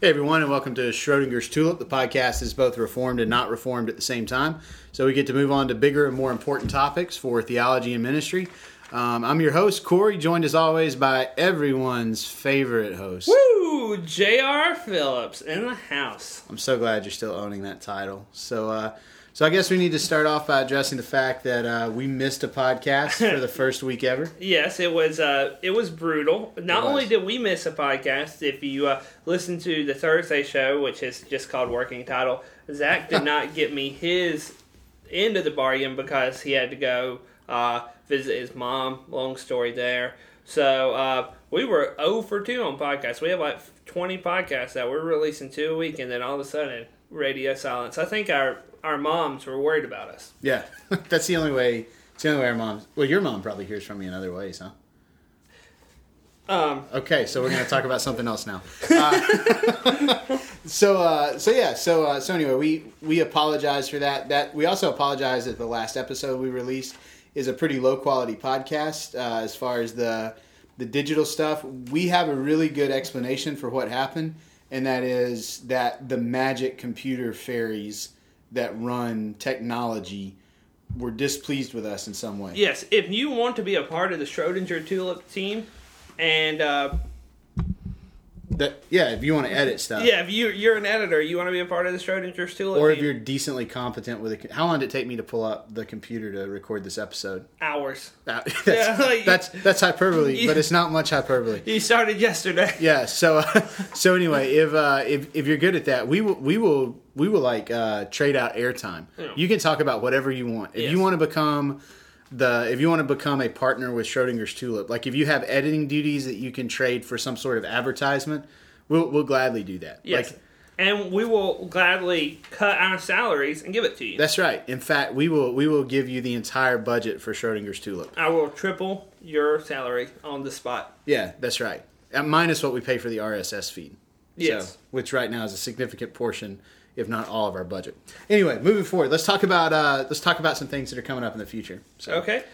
Hey everyone, and welcome to Schrodinger's Tulip. The podcast is both reformed and not reformed at the same time, so we get to move on to bigger and more important topics for theology and ministry. Um, I'm your host Corey, joined as always by everyone's favorite host. Woo! J.R. Phillips in the house. I'm so glad you're still owning that title. So, uh, so I guess we need to start off by addressing the fact that uh, we missed a podcast for the first week ever. Yes, it was. Uh, it was brutal. Not was. only did we miss a podcast, if you uh, listen to the Thursday show, which is just called Working Title, Zach did not get me his end of the bargain because he had to go uh, visit his mom. Long story there. So uh, we were 0 for 2 on podcasts. We have like 20 podcasts that we're releasing two a week, and then all of a sudden, radio silence. I think our our moms were worried about us. Yeah, that's the only way. It's the only way our moms. Well, your mom probably hears from me in other ways, huh? Um, Okay, so we're going to talk about something else now. Uh, so, uh, so yeah, so uh, so anyway, we we apologize for that. That we also apologize that the last episode we released is a pretty low quality podcast uh, as far as the the digital stuff. We have a really good explanation for what happened, and that is that the magic computer fairies that run technology were displeased with us in some way. Yes, if you want to be a part of the Schrodinger Tulip team, and uh, That yeah, if you want to edit stuff. yeah, if you you're an editor, you want to be a part of the Schrodinger's Tulip Or if team, you're decently competent with it, how long did it take me to pull up the computer to record this episode? hours. That- That's Yeah, like- that's, that's hyperbole, but it's not much hyperbole. You started yesterday. Yeah. So uh, so anyway, if uh, if if you're good at that, we will we will we will like uh, trade out airtime. Yeah. You can talk about whatever you want. If Yes. you want to become the if you want to become a partner with Schrodinger's Tulip, like if you have editing duties that you can trade for some sort of advertisement, we'll we'll gladly do that. Yes, Like, and we will gladly cut our salaries and give it to you. That's right. In fact, we will we will give you the entire budget for Schrodinger's Tulip. I will triple your salary on the spot. Yeah, that's right. Uh, minus what we pay for the RSS feed. Yes. So, which right now is a significant portion, if not all of our budget. Anyway, moving forward, let's talk about uh, let's talk about some things that are coming up in the future. So, Okay.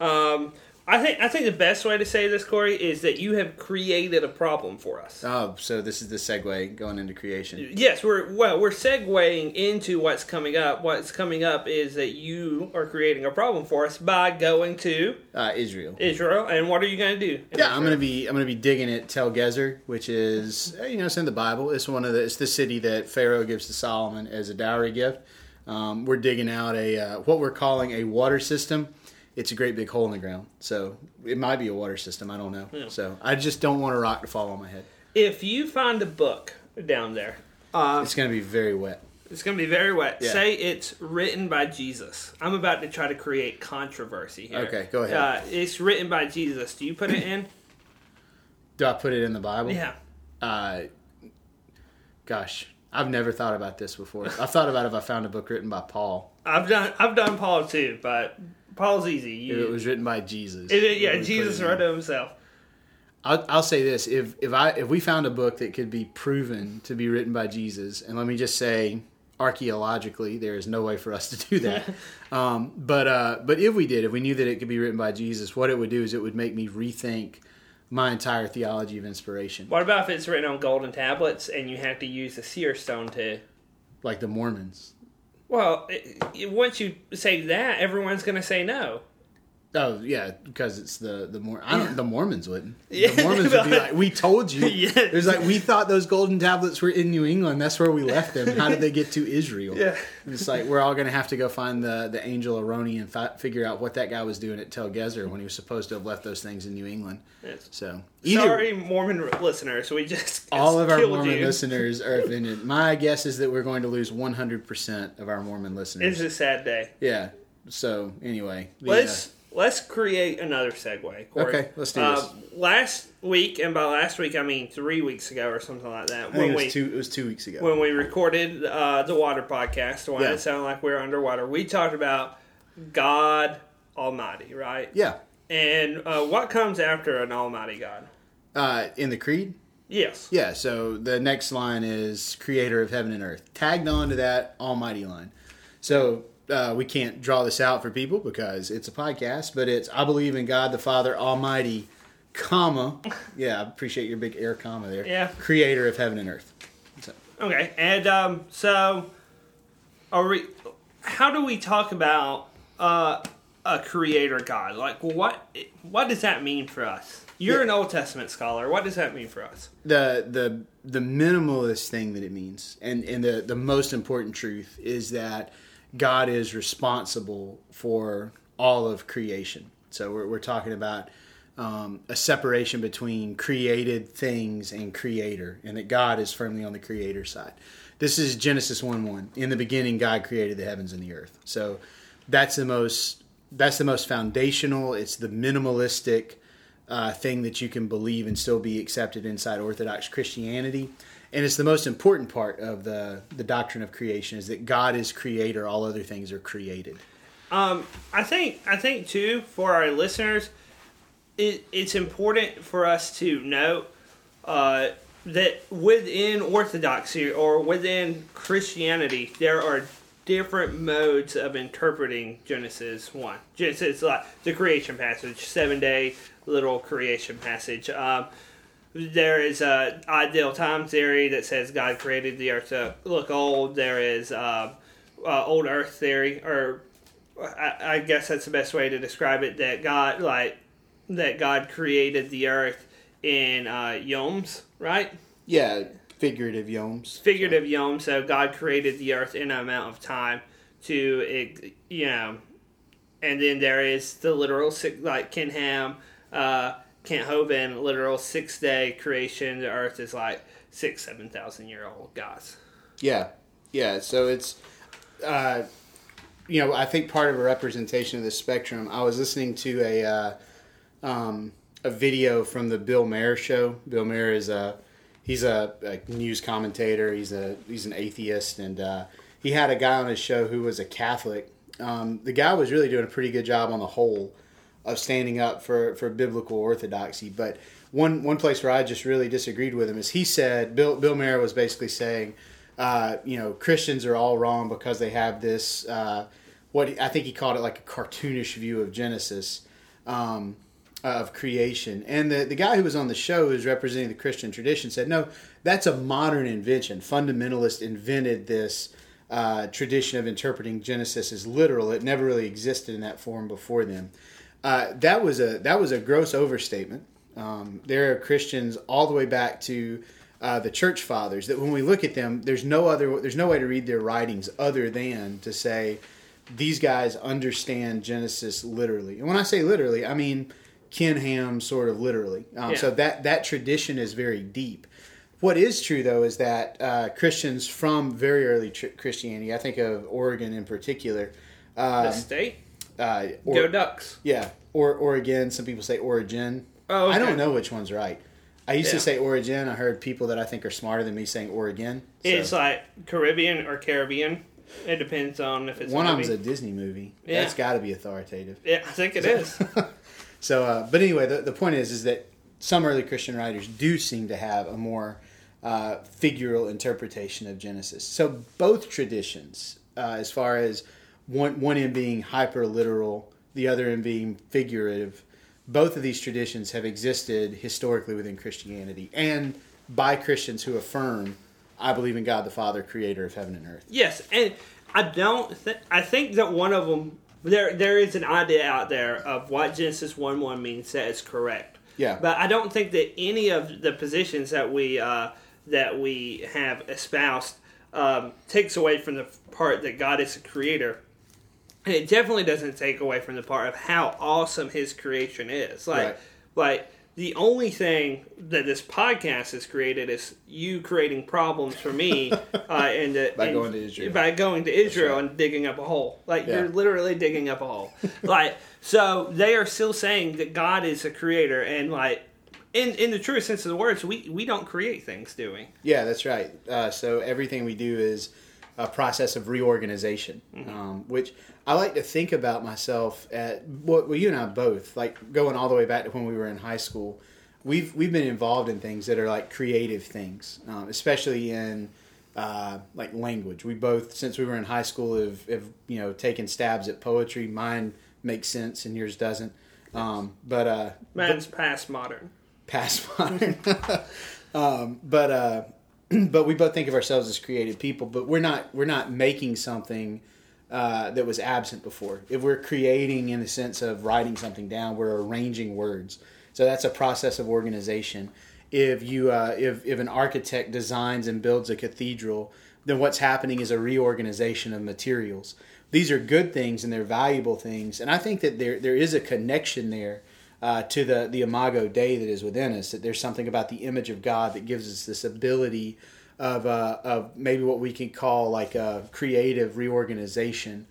Um, I think I think the best way to say this, Corey, is that you have created a problem for us. Oh, so this is the segue going into creation. Yes, we're well, we're segueing into what's coming up. What's coming up is that you are creating a problem for us by going to Uh, Israel. Israel, and what are you going to do? Yeah, I'm gonna be I'm gonna be digging at Tel Gezer, which is uh, you know it's in the Bible. It's one of the it's the city that Pharaoh gives to Solomon as a dowry gift. Um, we're digging out a uh, what we're calling a water system. It's a great big hole in the ground, so it might be a water system. I don't know. Yeah. So I just don't want a rock to fall on my head. If you find a book down there, uh, It's gonna be very wet. it's going to be very wet. Yeah. Say it's written by Jesus. I'm about to try to create controversy here. Okay, go ahead. Uh, it's written by Jesus. Do you put it in? Do I put it in the Bible? yeah. Uh, gosh, I've never thought about this before. I've thought about if I found a book written by Paul. I've done I've done Paul too, but Paul's easy. You, it was written by Jesus. it- yeah, Jesus wrote it himself. I'll, I'll say this: if if I if we found a book that could be proven to be written by Jesus, and let me just say, archaeologically, there is no way for us to do that. um, but uh, but if we did, if we knew that it could be written by Jesus, what it would do is it would make me rethink my entire theology of inspiration, What about if it's written on golden tablets and you have to use a seer stone to? like the Mormons. Well, it, once you say that, everyone's going to say no. Oh yeah, because it's the the Mor- I don't, the Mormons wouldn't. Yeah. The Mormons would be like, "We told you." Yeah. There's like, "We thought those golden tablets were in New England. That's where we left them. How did they get to Israel?" Yeah. It's like we're all going to have to go find the the angel Moroni and fi- figure out what that guy was doing at Tel Gezer when he was supposed to have left those things in New England. Yes. So either Sorry, Mormon listeners. We just all of our Mormon you. listeners are offended. My guess is that we're going to lose 100 percent of our Mormon listeners. It's a sad day. yeah. So anyway, the, Let's uh, let's create another segue. Corey. Okay, let's do Uh, this. Last week, and by last week I mean three weeks ago or something like that. I When it we was two. It was two weeks ago. when we recorded uh, the water podcast, the one Yeah. that sounded like we were underwater, we talked about God Almighty, right? yeah. And uh, what comes after an Almighty God? Uh, in the creed. Yes. Yeah, so the next line is creator of heaven and earth. Tagged on to that almighty line. So uh, we can't draw this out for people because it's a podcast, but it's I believe in God the Father Almighty, comma. Yeah, I appreciate your big air comma there. Yeah. Creator of heaven and earth. So, Okay, and um, so are we? How do we talk about uh, a creator God? Like, what what does that mean for us? You're Yeah. an Old Testament scholar. What does that mean for us? the the the minimalist thing that it means and and the the most important truth is that god is responsible for all of creation. So we're, we're talking about um, a separation between created things and creator and that god is firmly on the creator side. This is genesis 1 1 in the beginning god created the heavens and the earth. So that's the most that's the most foundational. It's the minimalistic uh, thing that you can believe and still be accepted inside Orthodox Christianity. And it's the most important part of the, the doctrine of creation is that God is creator, all other things are created. Um, I think I think too for our listeners, it, it's important for us to note uh, that within Orthodoxy or within Christianity, there are different modes of interpreting Genesis one. Genesis like the creation passage, seven day literal creation passage. Um, there is a ideal time theory that says God created the earth to look old. There is uh, uh, old Earth theory, or I, I guess that's the best way to describe it. That God like that God created the earth in uh, yoms, right? Yeah, figurative yomes. Figurative yom. So God created the earth in an amount of time to you know. And then there is the literal like Ken Ham, uh, Kent Hovind, literal six day creation. The earth is like six, seven thousand year old gods. Yeah, yeah. So it's, uh, you know, I think part of a representation of the spectrum. I was listening to a uh, um, a video from the Bill Maher show. Bill Maher is a he's a, a news commentator. He's a he's an atheist, and uh, he had a guy on his show who was a Catholic. Um, the guy was really doing a pretty good job on the whole of standing up for, for biblical orthodoxy. But one one place where I just really disagreed with him is he said Bill Bill Maher was basically saying, uh, you know, Christians are all wrong because they have this uh, what I think he called it like a cartoonish view of Genesis. Um, of creation. And the, the guy who was on the show who's representing the Christian tradition said, no, that's a modern invention. Fundamentalists invented this uh, tradition of interpreting Genesis as literal. It never really existed in that form before them. Uh, that was a that was a gross overstatement. Um, there are Christians all the way back to uh, the church fathers that when we look at them, there's no other there's no way to read their writings other than to say these guys understand Genesis literally. And when I say literally, I mean Ken Ham sort of literally. Um, Yeah. So that that tradition is very deep. What is true though is that uh, Christians from very early tr- Christianity, I think of Oregon in particular, The um, state, uh, or, go Ducks. yeah, or Oregon. Some people say Origin. Oh, I don't know which one's right. I used Yeah. to say Origin. I heard people that I think are smarter than me saying Oregon. So- It's like Caribbean or Caribbean. It depends on if it's one of them's a. Disney movie. Yeah. That's got to be authoritative. Yeah, I think it is. So, uh, but anyway, the, the point is, is that some early Christian writers do seem to have a more uh, figural interpretation of Genesis. So, both traditions, uh, as far as one one end being hyper literal, the other end being figurative, both of these traditions have existed historically within Christianity and by Christians who affirm, "I believe in God the Father, Creator of heaven and earth." Yes, and I don't. Th- I think that one of them there there is an idea out there of what Genesis one one means that is correct. Yeah. but I don't think that any of the positions that we uh, that we have espoused um, takes away from the part that God is a creator. And it definitely doesn't take away from the part of how awesome His creation is. Like, Right. like the only thing that this podcast has created is you creating problems for me, uh, and the, By and- going to Israel. By going to Israel right. and digging up a hole. Like Yeah. you're literally digging up a hole. like so, they are still saying that God is a creator, and like in in the truest sense of the words, we we don't create things, do we? Yeah, that's right. Uh, so everything we do is a process of reorganization, um, which I like to think about myself at. Well, well, you and I both like going all the way back to when we were in high school. We've we've been involved in things that are like creative things, um, especially in uh, like language. We both, since we were in high school, have, have you know taken stabs at poetry. Mine makes sense and yours doesn't. Um, but uh, Man's past modern. past modern. um, but uh, but we both think of ourselves as creative people. But we're not we're not making something uh, that was absent before. If we're creating in the sense of writing something down, we're arranging words. So that's a process of organization. If you uh, if if an architect designs and builds a cathedral, then what's happening is a reorganization of materials. These are good things and they're valuable things, and I think that there there is a connection there uh, to the the imago Dei that is within us. That there's something about the image of God that gives us this ability of uh, of maybe what we can call like a creative reorganization,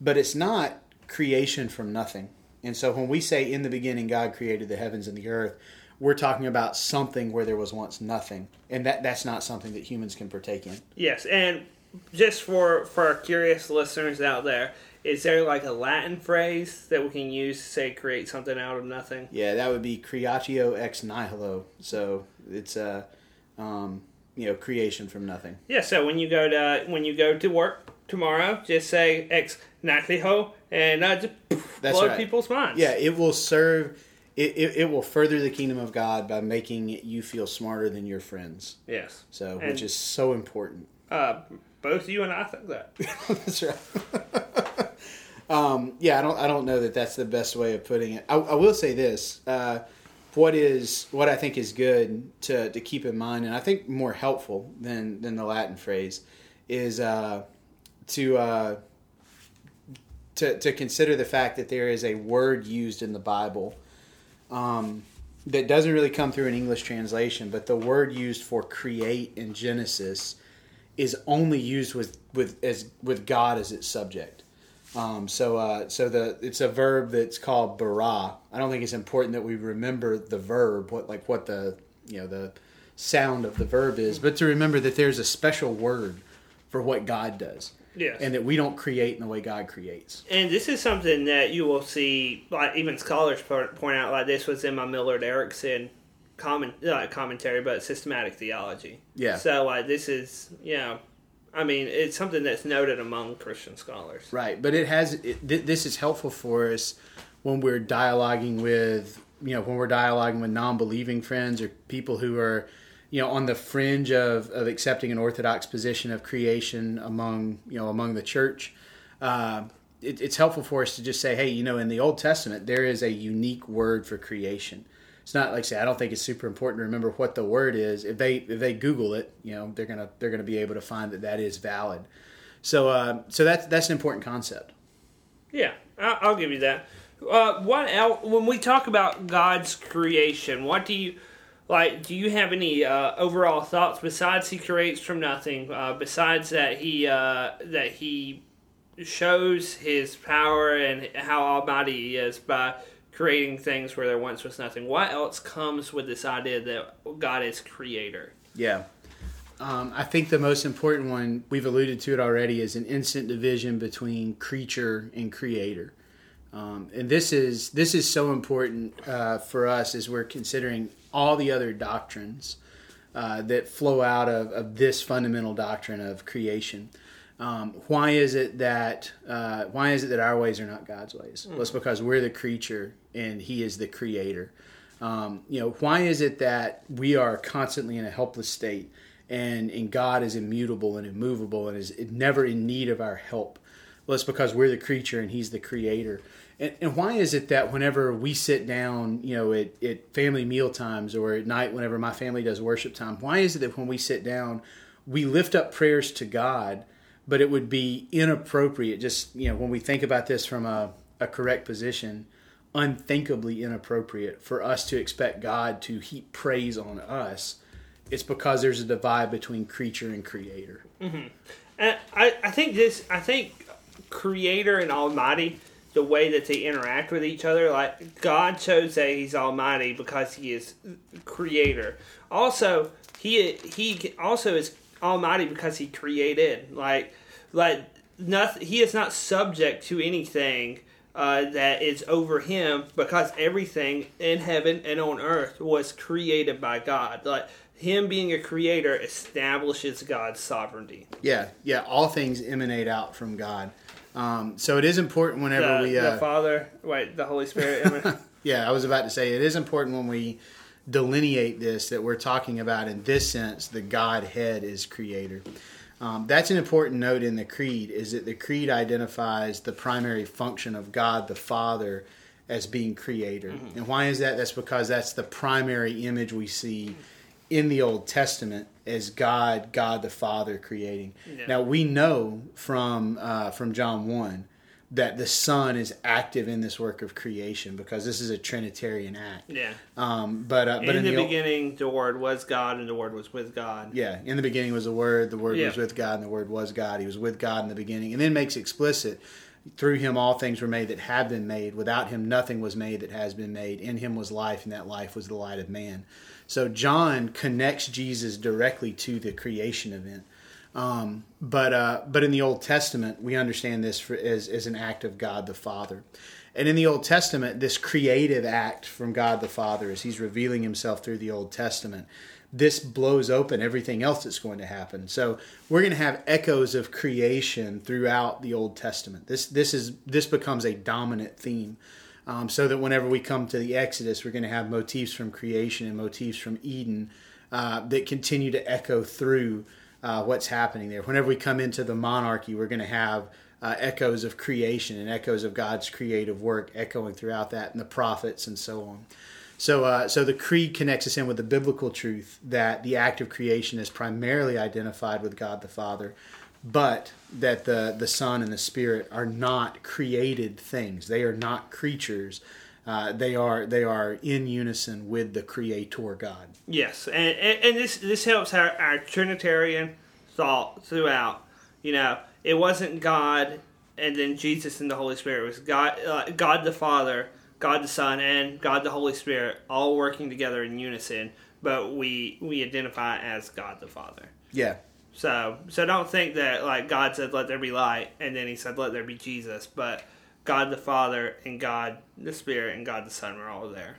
but it's not creation from nothing. And so when we say in the beginning God created the heavens and the earth, we're talking about something where there was once nothing, and that that's not something that humans can partake in. Yes, and just for for our curious listeners out there, is there like a Latin phrase that we can use to say create something out of nothing? Yeah, that would be creatio ex nihilo. So it's a um, you know creation from nothing. Yeah. So when you go to when you go to work tomorrow, just say ex nihilo, and uh, just That's blow right. people's minds. Yeah, it will serve. It, it, it will further the kingdom of God by making you feel smarter than your friends. Yes. So, And- which is so important. Uh, both you and I think that. that's right. um, yeah, I don't. I don't know that that's the best way of putting it. I, I will say this: uh, what is what I think is good to to keep in mind, and I think more helpful than than the Latin phrase, is uh, to. Uh, to, to consider the fact that there is a word used in the Bible um, that doesn't really come through an English translation, but the word used for create in Genesis is only used with with as with God as its subject. Um, so uh, so the it's a verb that's called bara. I don't think it's important that we remember the verb, what like what the you know the sound of the verb is, but to remember that there's a special word for what God does. Yes. And that we don't create in the way God creates. And this is something that you will see, like even scholars point out. Like this was in my Millard Erickson comment, not commentary, but systematic theology. Yeah. So like this is, you know, I mean, it's something that's noted among Christian scholars. Right, but it has it, th- this is helpful for us when we're dialoguing with you know when we're dialoguing with non-believing friends or people who are you know on the fringe of, of accepting an orthodox position of creation among you know among the church. Uh, it, it's helpful for us to just say, hey, you know, in the Old Testament there is a unique word for creation. It's not like say I don't think it's super important to remember what the word is. If they if they Google it, you know, they're gonna they're gonna be able to find that that is valid. So uh, so that's that's an important concept. Yeah, I- I'll give you that. Uh, what else? When we talk about God's creation, what do you like? Do you have any uh, overall thoughts besides He creates from nothing? Uh, besides that, He uh, that He shows His power and how almighty He is by creating things where there once was nothing. What else comes with this idea that God is Creator? Yeah. Um, I think the most important one, we've alluded to it already, is an instant division between creature and creator. Um, and this is this is so important uh, for us as we're considering all the other doctrines uh, that flow out of, of this fundamental doctrine of creation. Um, why is it that uh, why is it that our ways are not God's ways? Well, it's because we're the creature and He is the creator. Um, you know, why is it that we are constantly in a helpless state, and and God is immutable and immovable and is never in need of our help? Well, it's because we're the creature and He's the creator. And, and why is it that whenever we sit down, you know, at, at family meal times or at night, whenever my family does worship time, why is it that when we sit down, we lift up prayers to God, but it would be inappropriate, just, you know, when we think about this from a, a correct position, unthinkably inappropriate for us to expect God to heap praise on us? It's because there's a divide between creature and creator. Mm-hmm. And I, I think this I think creator and almighty the way that they interact with each other like god shows that he's almighty because he is creator also he he also is almighty because he created like like nothing he is not subject to anything uh, that is over him because everything in heaven and on earth was created by god like him being a creator establishes god's sovereignty Yeah, yeah, all things emanate out from God. Um, so it is important whenever the, we. Uh, the Father, wait, the Holy Spirit. Yeah, I was about to say it is important when we delineate this that we're talking about in this sense the Godhead is creator. Um, that's an important note in the creed is that the creed identifies the primary function of God the Father as being creator. Mm-hmm. And why is that? That's because that's the primary image we see in the Old Testament as God, God the Father creating. Yeah. Now we know from uh, from John one that the Son is active in this work of creation because this is a Trinitarian act. Yeah. Um, but uh, but in, in the, the, beginning, the Word was God, and the Word was with God. Yeah. In the beginning was the Word. The Word yeah. was with God, and the Word was God. He was with God in the beginning, and then makes explicit. Through him, all things were made that have been made. Without him, nothing was made that has been made. In him was life, and that life was the light of man. So John connects Jesus directly to the creation event. Um, but uh, but in the Old Testament, we understand this for, as as an act of God the Father. And in the Old Testament, this creative act from God the Father, as He's revealing Himself through the Old Testament, this blows open everything else that's going to happen. So we're going to have echoes of creation throughout the Old Testament. This this is this becomes a dominant theme. Um, so that whenever we come to the Exodus, we're going to have motifs from creation and motifs from Eden uh, that continue to echo through uh, what's happening there. Whenever we come into the monarchy, we're going to have uh, echoes of creation and echoes of God's creative work echoing throughout that, and the prophets and so on. So, uh, so the creed connects us in with the biblical truth that the act of creation is primarily identified with God the Father, but that the the Son and the Spirit are not created things; they are not creatures. Uh, they are they are in unison with the Creator God. Yes, and, and, and this this helps our, our Trinitarian thought throughout. You know, it wasn't God and then Jesus and the Holy Spirit. It was God, uh, God the Father, God the Son, and God the Holy Spirit all working together in unison. But we we identify as God the Father. Yeah. So so don't think that like God said, "Let there be light," and then He said, "Let there be Jesus," but God the Father and God the Spirit and God the Son were all there.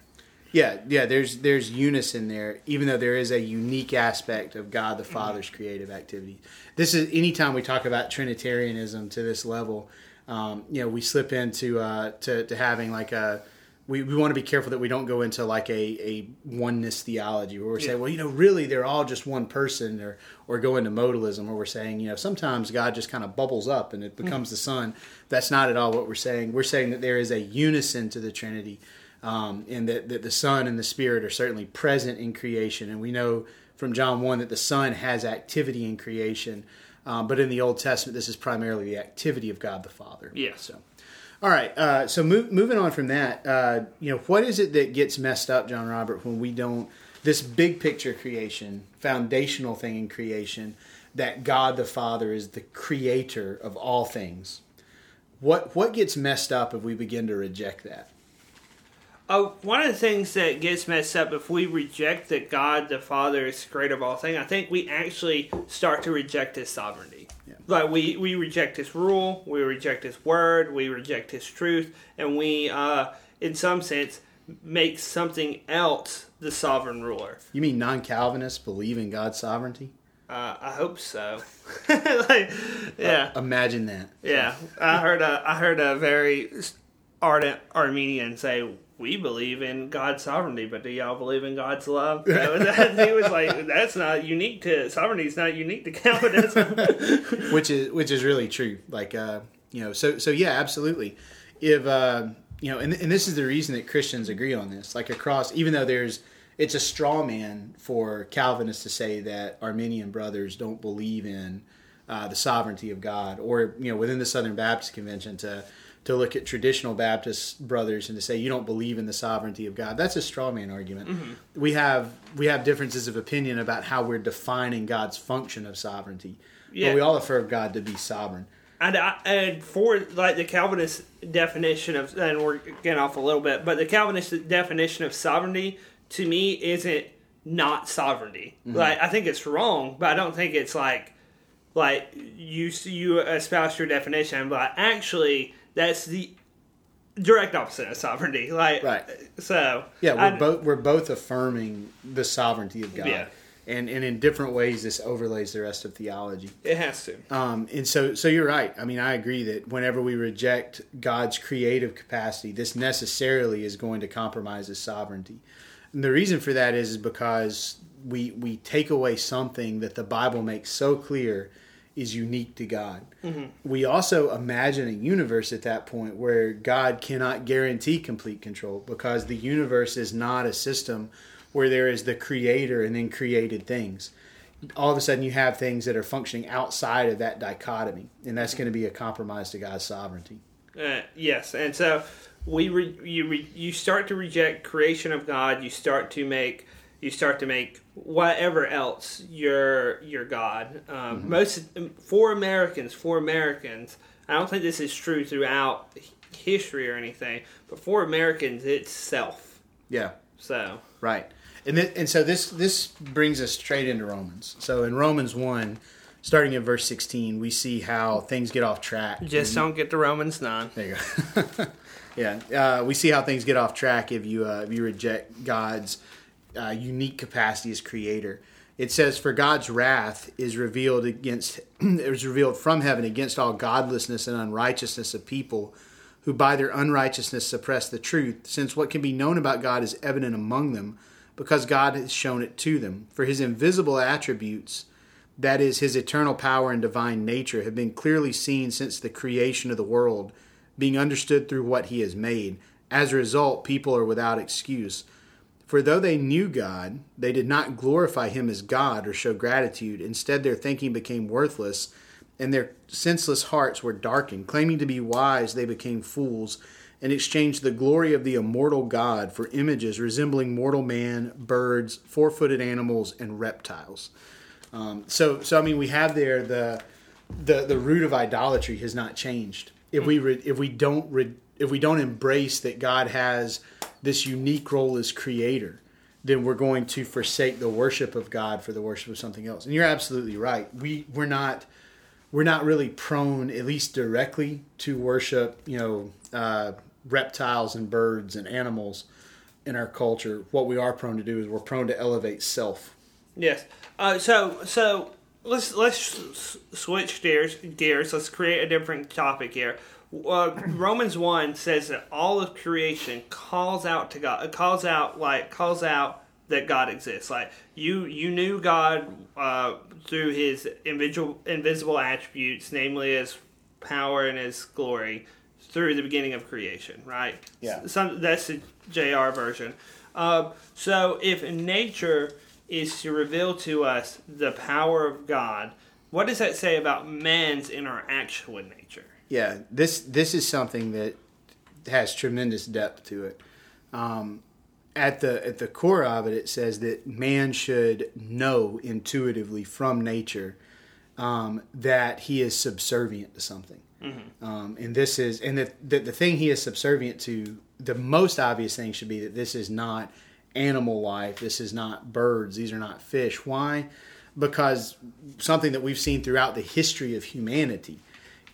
Yeah, yeah. There's there's unison there, even though there is a unique aspect of God the mm-hmm. Father's mm-hmm. creative activity. This is anytime we talk about Trinitarianism to this level, um, you know, we slip into uh, to to having like a we, we want to be careful that we don't go into like a, a oneness theology where we're yeah. saying, well, you know, really they're all just one person or, or go into modalism where we're saying, you know, sometimes God just kind of bubbles up and it mm. becomes mm. the Son. That's not at all what we're saying. We're saying that there is a unison to the Trinity um, and that, that the Son and the Spirit are certainly present in creation. And we know from John 1 that the Son has activity in creation. Um, but in the Old Testament, this is primarily the activity of God the Father. Yeah. So. All right. Uh, so move, moving on from that, uh, you know, what is it that gets messed up, John Robert, when we don't this big picture creation, foundational thing in creation, that God the Father is the creator of all things? What what gets messed up if we begin to reject that? Oh, one of the things that gets messed up if we reject that God the Father is creator of all things, I think we actually start to reject His sovereignty. Yeah. Like we we reject His rule, we reject His word, we reject His truth, and we, uh, in some sense, make something else the sovereign ruler. You mean non-Calvinists believe in God's sovereignty? Uh, I hope so. like, yeah. Uh, imagine that. Yeah, I heard a I heard a very ardent Arminian say we believe in God's sovereignty, but do y'all believe in God's love? That he was like, that's not unique to sovereignty. It's not unique to Calvinism, which is which is really true. Like, uh, you know, so so yeah, absolutely. If uh, you know, and and this is the reason that Christians agree on this. Like across, even though there's, it's a straw man for Calvinists to say that Arminian brothers don't believe in uh, the sovereignty of God, or you know, within the Southern Baptist Convention to to look at traditional Baptist brothers and to say you don't believe in the sovereignty of God. That's a straw man argument. Mm-hmm. We have we have differences of opinion about how we're defining God's function of sovereignty. Yeah. But we all affirm God to be sovereign. And, I, and for like the Calvinist definition of, and we're getting off a little bit, but the Calvinist definition of sovereignty to me isn't not sovereignty. Mm-hmm. Like I think it's wrong, but I don't think it's like like you you espouse your definition, but actually that's the direct opposite of sovereignty. Like right. So yeah, we're I, both we're both affirming the sovereignty of God. Yeah. And, and in different ways, this overlays the rest of theology. It has to. Um, and so, so you're right. I mean, I agree that whenever we reject God's creative capacity, this necessarily is going to compromise His sovereignty. And the reason for that is because we we take away something that the Bible makes so clear is unique to God. We also imagine a universe at that point where God cannot guarantee complete control because the universe is not a system where there is the creator and then created things. All of a sudden, you have things that are functioning outside of that dichotomy, and that's going to be a compromise to God's sovereignty. Uh, yes, and so we re, you re, you start to reject creation of God. You start to make you start to make whatever else your your God. Um, Most for Americans, for Americans, I don't think this is true throughout history or anything, but for Americans, it's self. Yeah. So Right. And th- and so this this brings us straight into Romans. So in Romans 1, starting at verse 16, we see how things get off track. just don't get to Romans nine. There you go. yeah, uh, we see how things get off track if you uh, if you reject God's uh, unique capacity as creator. It says, "For God's wrath is revealed against is revealed from heaven against all godlessness and unrighteousness of people." Who by their unrighteousness suppress the truth, since what can be known about God is evident among them, because God has shown it to them. For his invisible attributes, that is, his eternal power and divine nature, have been clearly seen since the creation of the world, being understood through what he has made. As a result, people are without excuse. For though they knew God, they did not glorify him as God or show gratitude. Instead, their thinking became worthless, and their senseless hearts were darkened. Claiming to be wise, they became fools and exchanged the glory of the immortal God for images resembling mortal man, birds, four footed animals, and reptiles. Um, so, so I mean, we have there the the the root of idolatry has not changed. If we re, if we don't re, if we don't embrace that God has this unique role as creator, then we're going to forsake the worship of God for the worship of something else. And you're absolutely right. We we're not we're not really prone, at least directly, to worship. You know, uh, reptiles and birds and animals in our culture. What we are prone to do is we're prone to elevate self. Yes. Uh, so so let's let's switch gears. Gears. Let's create a different topic here. Uh, Romans one says that all of creation calls out to God. It calls out like calls out that God exists. Like you you knew God uh, through His invisible invisible attributes, namely His power and His glory, through the beginning of creation. Right. Yeah. Some that's the J.R. version. Uh, so if nature is to reveal to us the power of God, what does that say about man's interaction with nature? Yeah, this this is something that has tremendous depth to it. Um, at the at the core of it, it says that man should know intuitively from nature um, that he is subservient to something. Um, and this is and the, the the thing he is subservient to. The most obvious thing should be that this is not animal life. This is not birds. These are not fish. Why? Because something that we've seen throughout the history of humanity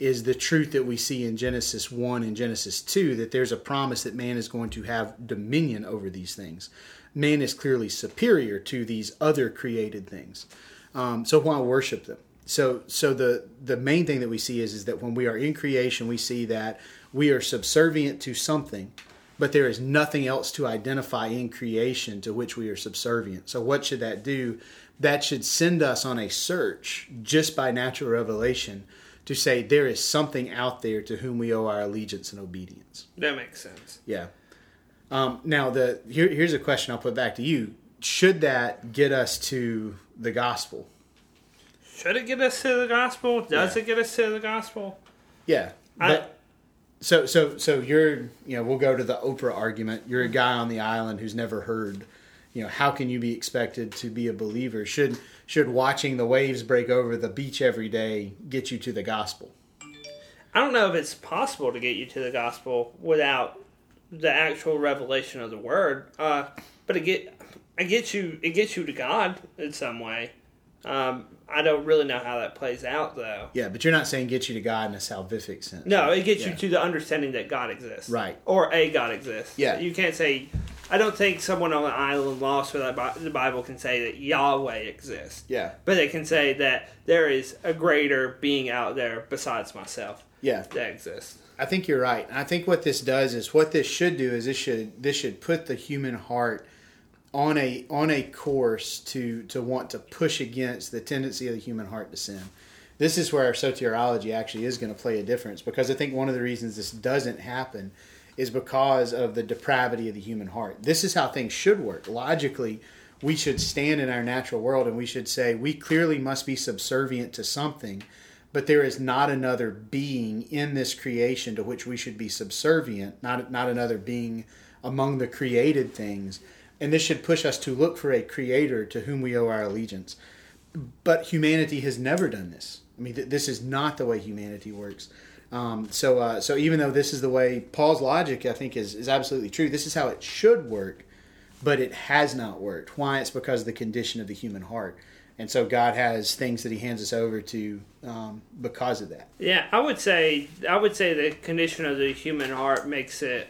is the truth that we see in Genesis 1 and Genesis 2 that there's a promise that man is going to have dominion over these things. Man is clearly superior to these other created things. Um, so why worship them? So so the the main thing that we see is is that when we are in creation we see that we are subservient to something but there is nothing else to identify in creation to which we are subservient. So what should that do? That should send us on a search just by natural revelation to say there is something out there to whom we owe our allegiance and obedience. That makes sense. Yeah. Um, now the here, here's a question I'll put back to you. Should that get us to the gospel? Should it get us to the gospel? Does Yeah. it get us to the gospel? Yeah. I- But so so so you're you know we'll go to the Oprah argument. You're a guy on the island who's never heard. You know how can you be expected to be a believer? Should should watching the waves break over the beach every day get you to the gospel? I don't know if it's possible to get you to the gospel without the actual revelation of the word. Uh, but it get I get you it gets you to God in some way. Um, I don't really know how that plays out though. Yeah, but you're not saying get you to God in a salvific sense. No, it gets you to the understanding that God exists. Right. Or a God exists. Yeah. You can't say, I don't think someone on an island lost without the Bible can say that Yahweh exists. Yeah. But they can say that there is a greater being out there besides myself Yeah. that exists. I think you're right. And I think what this does is what this should do is this should this should put the human heart on a on a course to to want to push against the tendency of the human heart to sin. This is where our soteriology actually is going to play a difference because I think one of the reasons this doesn't happen is because of the depravity of the human heart. This is how things should work. Logically, we should stand in our natural world and we should say we clearly must be subservient to something, but there is not another being in this creation to which we should be subservient, not not another being among the created things. And this should push us to look for a creator to whom we owe our allegiance. But humanity has never done this. I mean, th- this is not the way humanity works. Um, so, uh, so even though this is the way Paul's logic, I think, is, is absolutely true. This is how it should work, but it has not worked. Why? It's because of the condition of the human heart, and so God has things that He hands us over to um, because of that. Yeah, I would say I would say the condition of the human heart makes it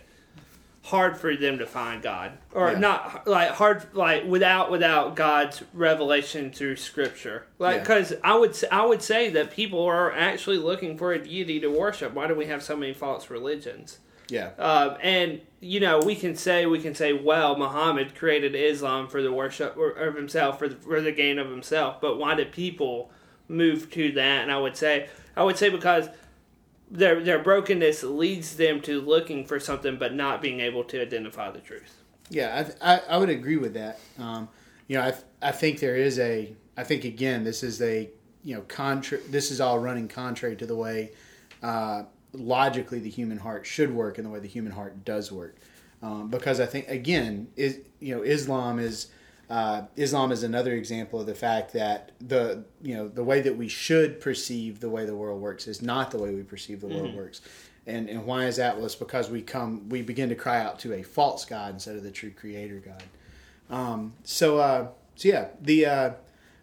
hard for them to find God, or Yeah. not like hard like without without God's revelation through Scripture. Like Yeah. because I would I would say that people are actually looking for a deity to worship. Why do we have so many false religions? Yeah, Um, and you know, we can say we can say, well, Muhammad created Islam for the worship of himself, for the, for the gain of himself. But why did people move to that? And I would say, I would say because their their brokenness leads them to looking for something, but not being able to identify the truth. yeah, I, I, I would agree with that. Um, you know, I, I think there is a. I think again, this is a you know contra- This is all running contrary to the way uh, logically the human heart should work and the way the human heart does work. Um, because I think again, is you know, Islam is uh, Islam is another example of the fact that the you know the way that we should perceive the way the world works is not the way we perceive the world works. And and why is that? Well, it's because we come we begin to cry out to a false God instead of the true Creator God. Um, so uh, so yeah, the uh,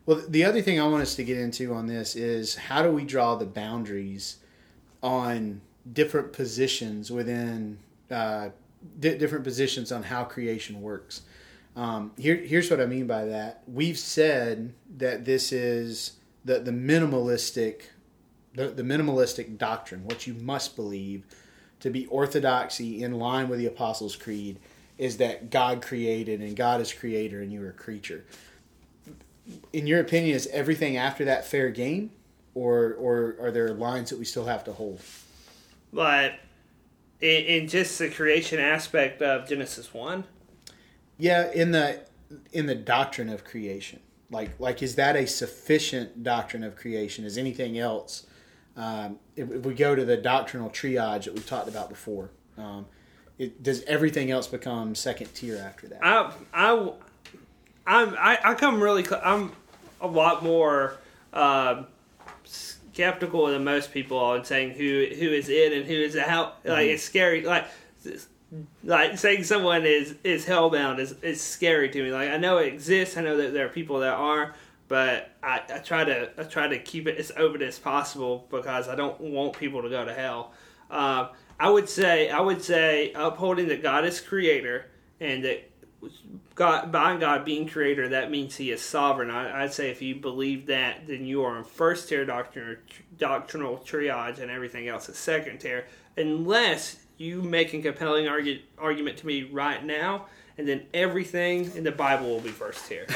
well the other thing I want us to get into on this is how do we draw the boundaries on different positions within uh, di- different positions on how creation works. Um, here, here's what I mean by that. We've said that this is the the minimalistic, the, the minimalistic doctrine, what you must believe to be orthodoxy in line with the Apostles' Creed, is that God created and God is creator and you are a creature. In your opinion, is everything after that fair game, or or are there lines that we still have to hold? But in, in just the creation aspect of Genesis one, Yeah, in the in the doctrine of creation, like like is that a sufficient doctrine of creation? Is anything else? Um, if, if we go to the doctrinal triage that we've talked about before, um, it, does everything else become second tier after that? I I I'm, I I come really cl- I'm a lot more um skeptical than most people on saying who who is in and who is out. Like it's scary. Like like saying someone is is hellbound is is scary to me. Like I know it exists. I know that there are people that are. But I, I try to I try to keep it as open as possible because I don't want people to go to hell. Um, I would say I would say upholding that God is creator and that God by God being creator that means He is sovereign. I, I'd say if you believe that, then you are in first tier doctrinal doctrinal triage, and everything else is second tier, unless you make a compelling argu- argument to me right now, and then everything in the Bible will be first tier.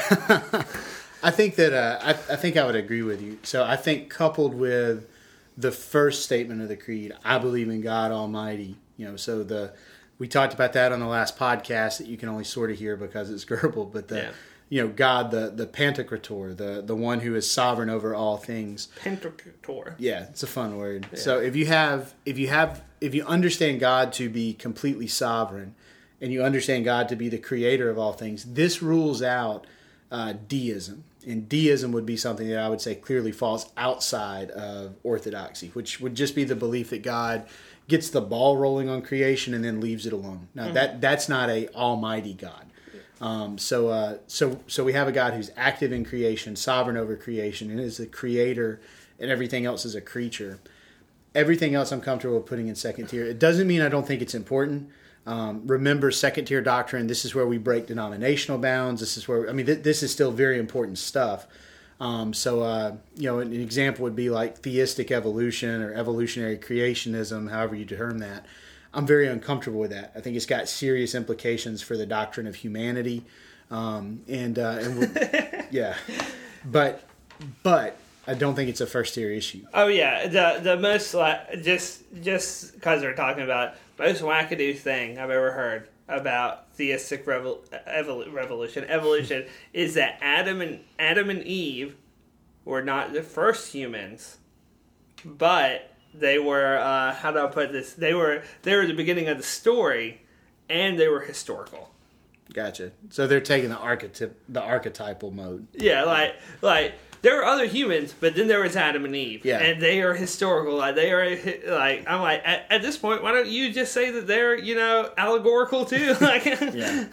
I think that uh, I, I think I would agree with you. So I think coupled with the first statement of the creed, I believe in God Almighty. You know, so the we talked about that on the last podcast that you can only sort of hear because it's Goebbels, but the Yeah. You know God, the the Pantocrator, the the one who is sovereign over all things. Pentator. Yeah, it's a fun word. So if you have if you have if you understand God to be completely sovereign, and you understand God to be the creator of all things, this rules out uh, deism. And deism would be something that I would say clearly falls outside of orthodoxy, which would just be the belief that God gets the ball rolling on creation and then leaves it alone. Now that that's not a almighty God. Um, so, uh, so, so we have a God who's active in creation, sovereign over creation, and is the creator, and everything else is a creature. Everything else I'm comfortable putting in second tier. It doesn't mean I don't think it's important. Um, remember, second tier doctrine. This is where we break denominational bounds. This is where I mean, th- this is still very important stuff. Um, so, uh, you know, an, an example would be like theistic evolution or evolutionary creationism, however you term that. I'm very uncomfortable with that. I think it's got serious implications for the doctrine of humanity. Um, and uh, and yeah, but but I don't think it's a first tier issue. Oh yeah, the the most like just just because we're talking about most wackadoo thing I've ever heard about theistic revol- evol- revolution evolution is that Adam and Adam and Eve were not the first humans, but they were uh, how do I put this? They were they were the beginning of the story, and they were historical. Gotcha. So they're taking the archetype the archetypal mode. Yeah, like like there were other humans, but then there was Adam and Eve, Yeah. and they are historical. Like they are like I'm like at, at this point, why don't you just say that they're you know allegorical too? like Yeah.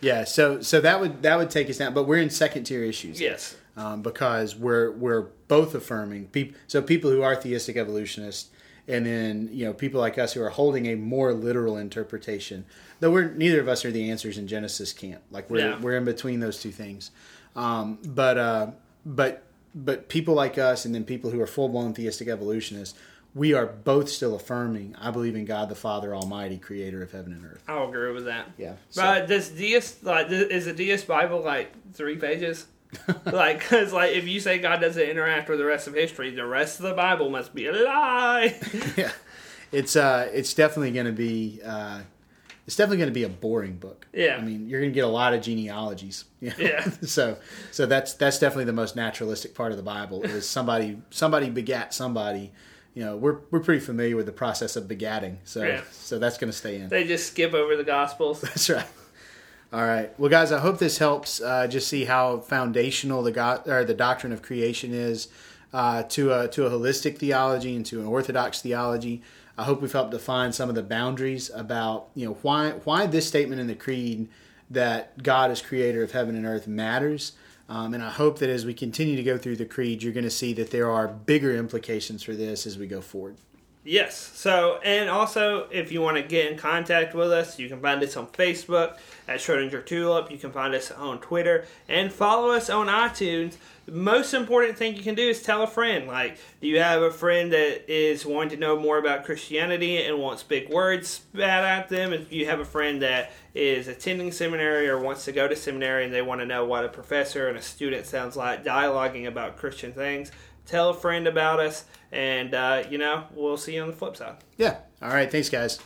Yeah, so so that would that would take us down, but we're in second tier issues. yes, um, because we're we're both affirming people. So people who are theistic evolutionists, and then you know people like us who are holding a more literal interpretation. Though we're neither of us are the answers in Genesis camp. Like we're Yeah. we're in between those two things. Um, but uh, but but people like us, and then people who are full blown theistic evolutionists. We are both still affirming. I believe in God the Father Almighty, Creator of heaven and earth. I'll agree with that. Yeah. so- But does deist like is the deist Bible like three pages? like, because like if you say God doesn't interact with the rest of history, the rest of the Bible must be a lie. yeah, it's uh, it's definitely going to be uh, it's definitely going to be a boring book. Yeah. I mean, you're going to get a lot of genealogies. you know? Yeah. so so that's that's definitely the most naturalistic part of the Bible is somebody somebody begat somebody. You know, we're we're pretty familiar with the process of begatting, so Yeah. so that's going to stay in. they just skip over the Gospels. That's right. All right. Well, guys, I hope this helps. Uh, just see how foundational the God or the doctrine of creation is uh, to a to a holistic theology and to an orthodox theology. I hope we've helped define some of the boundaries about you know why why this statement in the creed that God is creator of heaven and earth matters. Um, and I hope that as we continue to go through the creed, you're going to see that there are bigger implications for this as we go forward. Yes. So, and also, if you want to get in contact with us, you can find us on Facebook at Schrodinger Tulip. You can find us on Twitter and follow us on iTunes. The most important thing you can do is tell a friend. Like, do you have a friend that is wanting to know more about Christianity and wants big words spat at them? If you have a friend that is attending seminary or wants to go to seminary and they want to know what a professor and a student sounds like dialoguing about Christian things, tell a friend about us, and uh, you know we'll see you on the flip side. Yeah. All right. Thanks, guys.